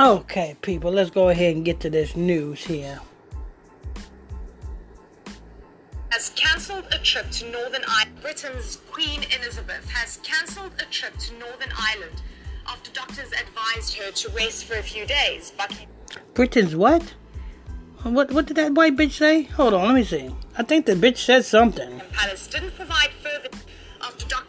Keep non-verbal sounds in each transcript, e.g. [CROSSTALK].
Okay, people, let's go ahead and get to this news here. Has cancelled a trip to Northern Ireland. Britain's Queen Elizabeth has cancelled a trip to Northern Ireland after doctors advised her to rest for a few days. Britain's what? What what did that white bitch say? Hold on, let me see. I think the bitch said something. Palace didn't provide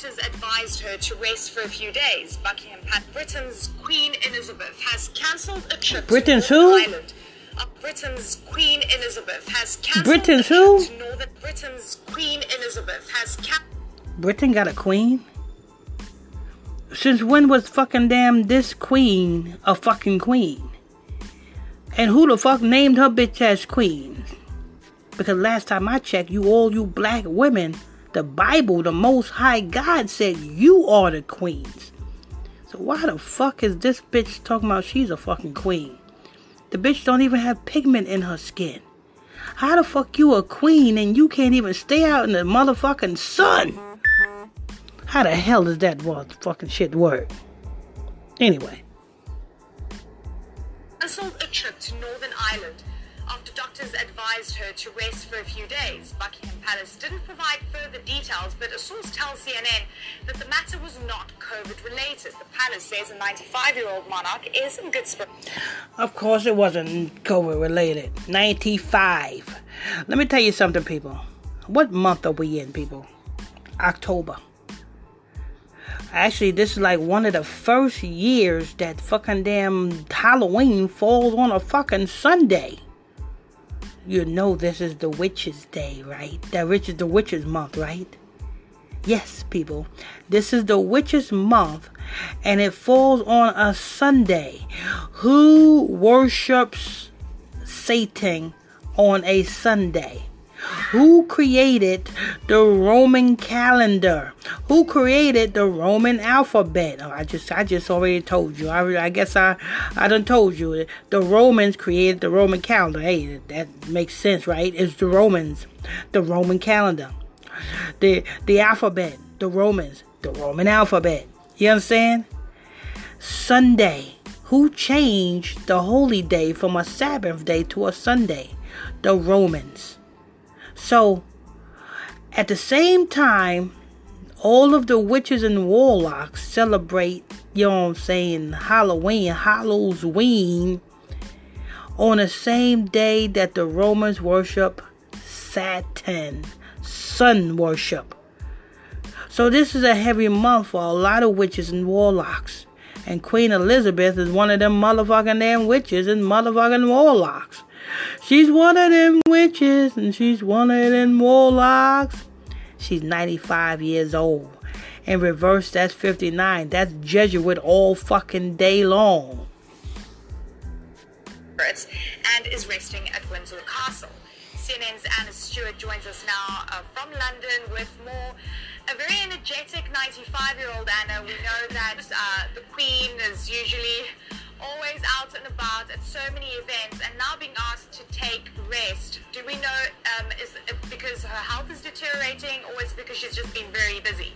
doctors advised her to rest for a few days. Buckingham Palace. Britain's Queen Elizabeth has cancelled a trip Britain's to Northern who? Ireland. Uh, Britain's Queen Elizabeth has cancelled Britain's a trip who? Northern Britain's Queen Elizabeth has cancelled Britain got a queen? Since when was fucking damn this queen a fucking queen? And who the fuck named her bitch ass queen? Because last time I checked, you all you black women, the Bible, the most high God said you are the queens. So why the fuck is this bitch talking about she's a fucking queen? The bitch don't even have pigment in her skin. How the fuck you a queen and you can't even stay out in the motherfucking sun? How the hell does that fucking shit work? Anyway, a trip to Northern Ireland after doctors advised her to rest for a few days. Buckingham Palace didn't provide further details, but a source tells CNN that the matter was not COVID related. The palace says a 95 year old monarch is in good spirits. of course it wasn't COVID related. 95. Let me tell you something, people. What month are we in, people? October. Actually, this is like one of the first years that fucking damn Halloween falls on a fucking Sunday. You know this is the witches' day, right? That which is the witches' month, right? Yes, people. This is the witches' month and it falls on a Sunday. Who worships Satan on a Sunday? Who created the Roman calendar? Who created the Roman alphabet? Oh, I just I just already told you. I, I guess I I done told you. The Romans created the Roman calendar. Hey, that makes sense, right? It's the Romans, the Roman calendar. The the alphabet, the Romans, the Roman alphabet. You understand? Sunday. Who changed the holy day from a Sabbath day to a Sunday? The Romans. So, at the same time, all of the witches and warlocks celebrate, you know what I'm saying, Halloween, Halloween, on the same day that the Romans worship Saturn, sun worship. So this is a heavy month for a lot of witches and warlocks. And Queen Elizabeth is one of them motherfucking damn witches and motherfucking warlocks. She's one of them witches and she's one of them warlocks. She's 95 years old. In reverse, that's 59. That's Jesuit all fucking day long. and is resting at Windsor Castle. CNN's Anna Stewart joins us now uh, from London with more. A very energetic 95 year old Anna. We know that uh, the Queen is usually always out and about at so many events and now because she's just been very busy?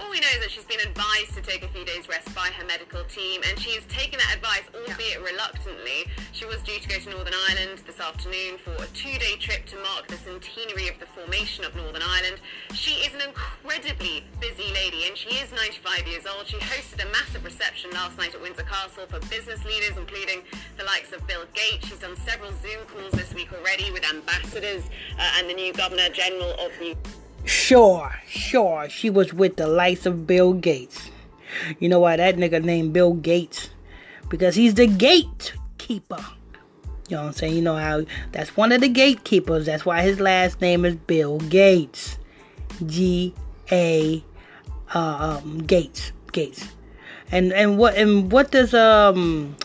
All we know is that she's been advised to take a few days rest by her medical team, and she's taken that advice, albeit reluctantly. She was due to go to Northern Ireland this afternoon for a two-day trip to mark the centenary of the formation of Northern Ireland. She is an incredibly busy lady, and she is 95 years old. She hosted a massive reception last night at Windsor Castle for business leaders, including the likes of Bill Gates. She's done several Zoom calls this week already with ambassadors uh, and the new Governor General of New Sure, sure, she was with the likes of Bill Gates. You know why that nigga named Bill Gates? Because he's the gatekeeper. You know what I'm saying? You know how that's one of the gatekeepers. That's why his last name is Bill Gates. G A uh, um, Gates. Gates. And and what and what does um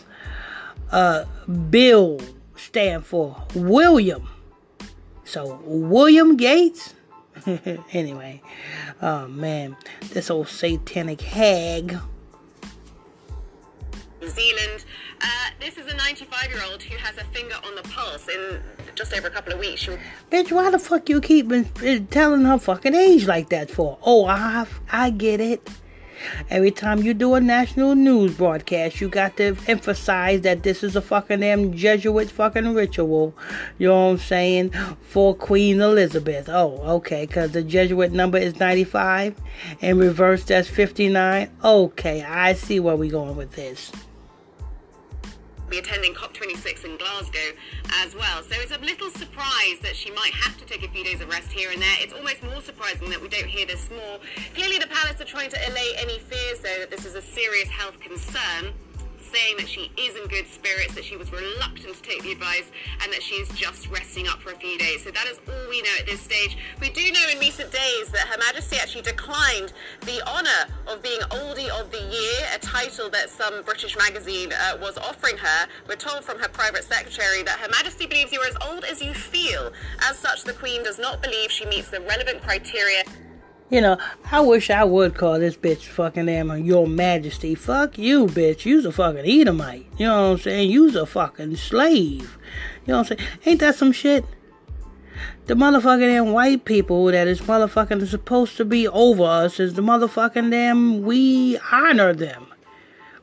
uh Bill stand for? William. So William Gates [LAUGHS] anyway, oh man, this old satanic hag. New Zealand. Uh, this is a 95 year old who has a finger on the pulse. In just over a couple of weeks, she'll Bitch, why the fuck you keep telling her fucking age like that for? Oh, I I get it. Every time you do a national news broadcast, you got to emphasize that this is a fucking damn Jesuit fucking ritual. You know what I'm saying? For Queen Elizabeth. Oh, okay, because the Jesuit number is 95. and reverse, that's 59. Okay, I see where we're going with this be attending COP26 in Glasgow as well. So it's a little surprise that she might have to take a few days of rest here and there. It's almost more surprising that we don't hear this more. Clearly, the palace are trying to allay any fears, though, that this is a serious health concern saying that she is in good spirits, that she was reluctant to take the advice, and that she is just resting up for a few days. So that is all we know at this stage. We do know in recent days that Her Majesty actually declined the honour of being Oldie of the Year, a title that some British magazine uh, was offering her. We're told from her private secretary that Her Majesty believes you are as old as you feel. As such, the Queen does not believe she meets the relevant criteria. You know, I wish I would call this bitch fucking damn your majesty. Fuck you, bitch. You's a fucking Edomite. You know what I'm saying? You's a fucking slave. You know what I'm saying? Ain't that some shit? The motherfucking damn white people that is motherfucking supposed to be over us is the motherfucking damn we honor them.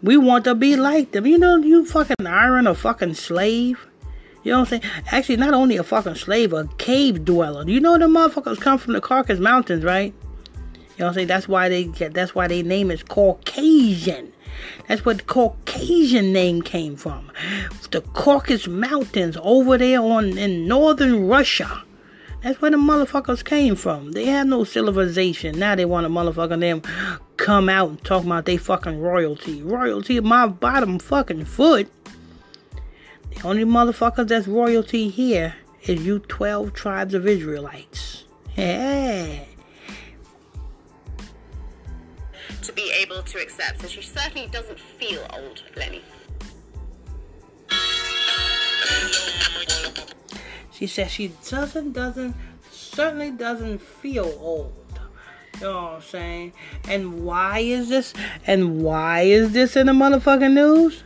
We want to be like them. You know, you fucking iron a fucking slave. You know what I'm saying? Actually, not only a fucking slave, a cave dweller. You know the motherfuckers come from the Caucasus Mountains, right? You know what I'm saying? That's why they get that's why their name is Caucasian. That's what the Caucasian name came from. The Caucasus Mountains over there on in northern Russia. That's where the motherfuckers came from. They had no civilization. Now they want a motherfucker them come out and talk about they fucking royalty. Royalty of my bottom fucking foot. The only motherfuckers that's royalty here is you 12 tribes of Israelites. Yeah. To be able to accept. So she certainly doesn't feel old, Lenny. She says she doesn't, doesn't, certainly doesn't feel old. You know what I'm saying? And why is this? And why is this in the motherfucking news?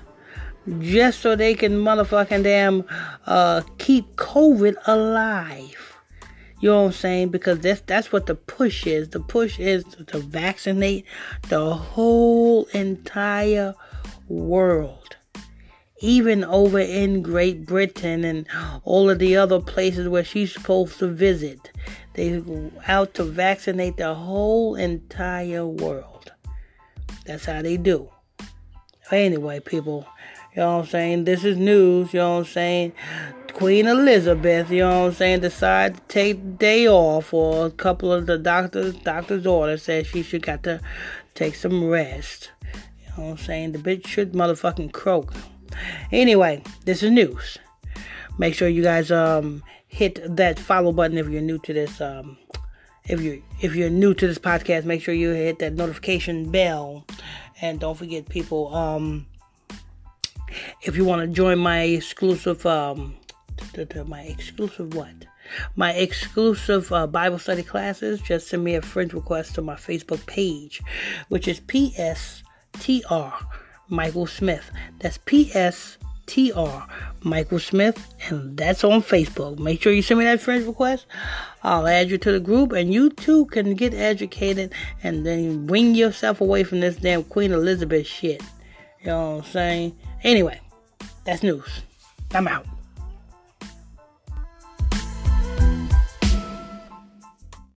Just so they can motherfucking damn uh, keep COVID alive. You know what I'm saying? Because that's that's what the push is. The push is to vaccinate the whole entire world. Even over in Great Britain and all of the other places where she's supposed to visit. They out to vaccinate the whole entire world. That's how they do. Anyway, people, you know what I'm saying? This is news, you know what I'm saying? Queen Elizabeth, you know what I'm saying, decided to take the day off, or a couple of the doctors, doctor's orders said she should got to take some rest. You know what I'm saying? The bitch should motherfucking croak. Anyway, this is news. Make sure you guys um hit that follow button if you're new to this um if you if you're new to this podcast, make sure you hit that notification bell. And don't forget people um if you want to join my exclusive um my exclusive what? My exclusive uh, Bible study classes, just send me a friend request to my Facebook page, which is PSTR Michael Smith. That's PSTR Michael Smith, and that's on Facebook. Make sure you send me that friend request. I'll add you to the group, and you too can get educated and then bring yourself away from this damn Queen Elizabeth shit. You know what I'm saying? Anyway, that's news. I'm out.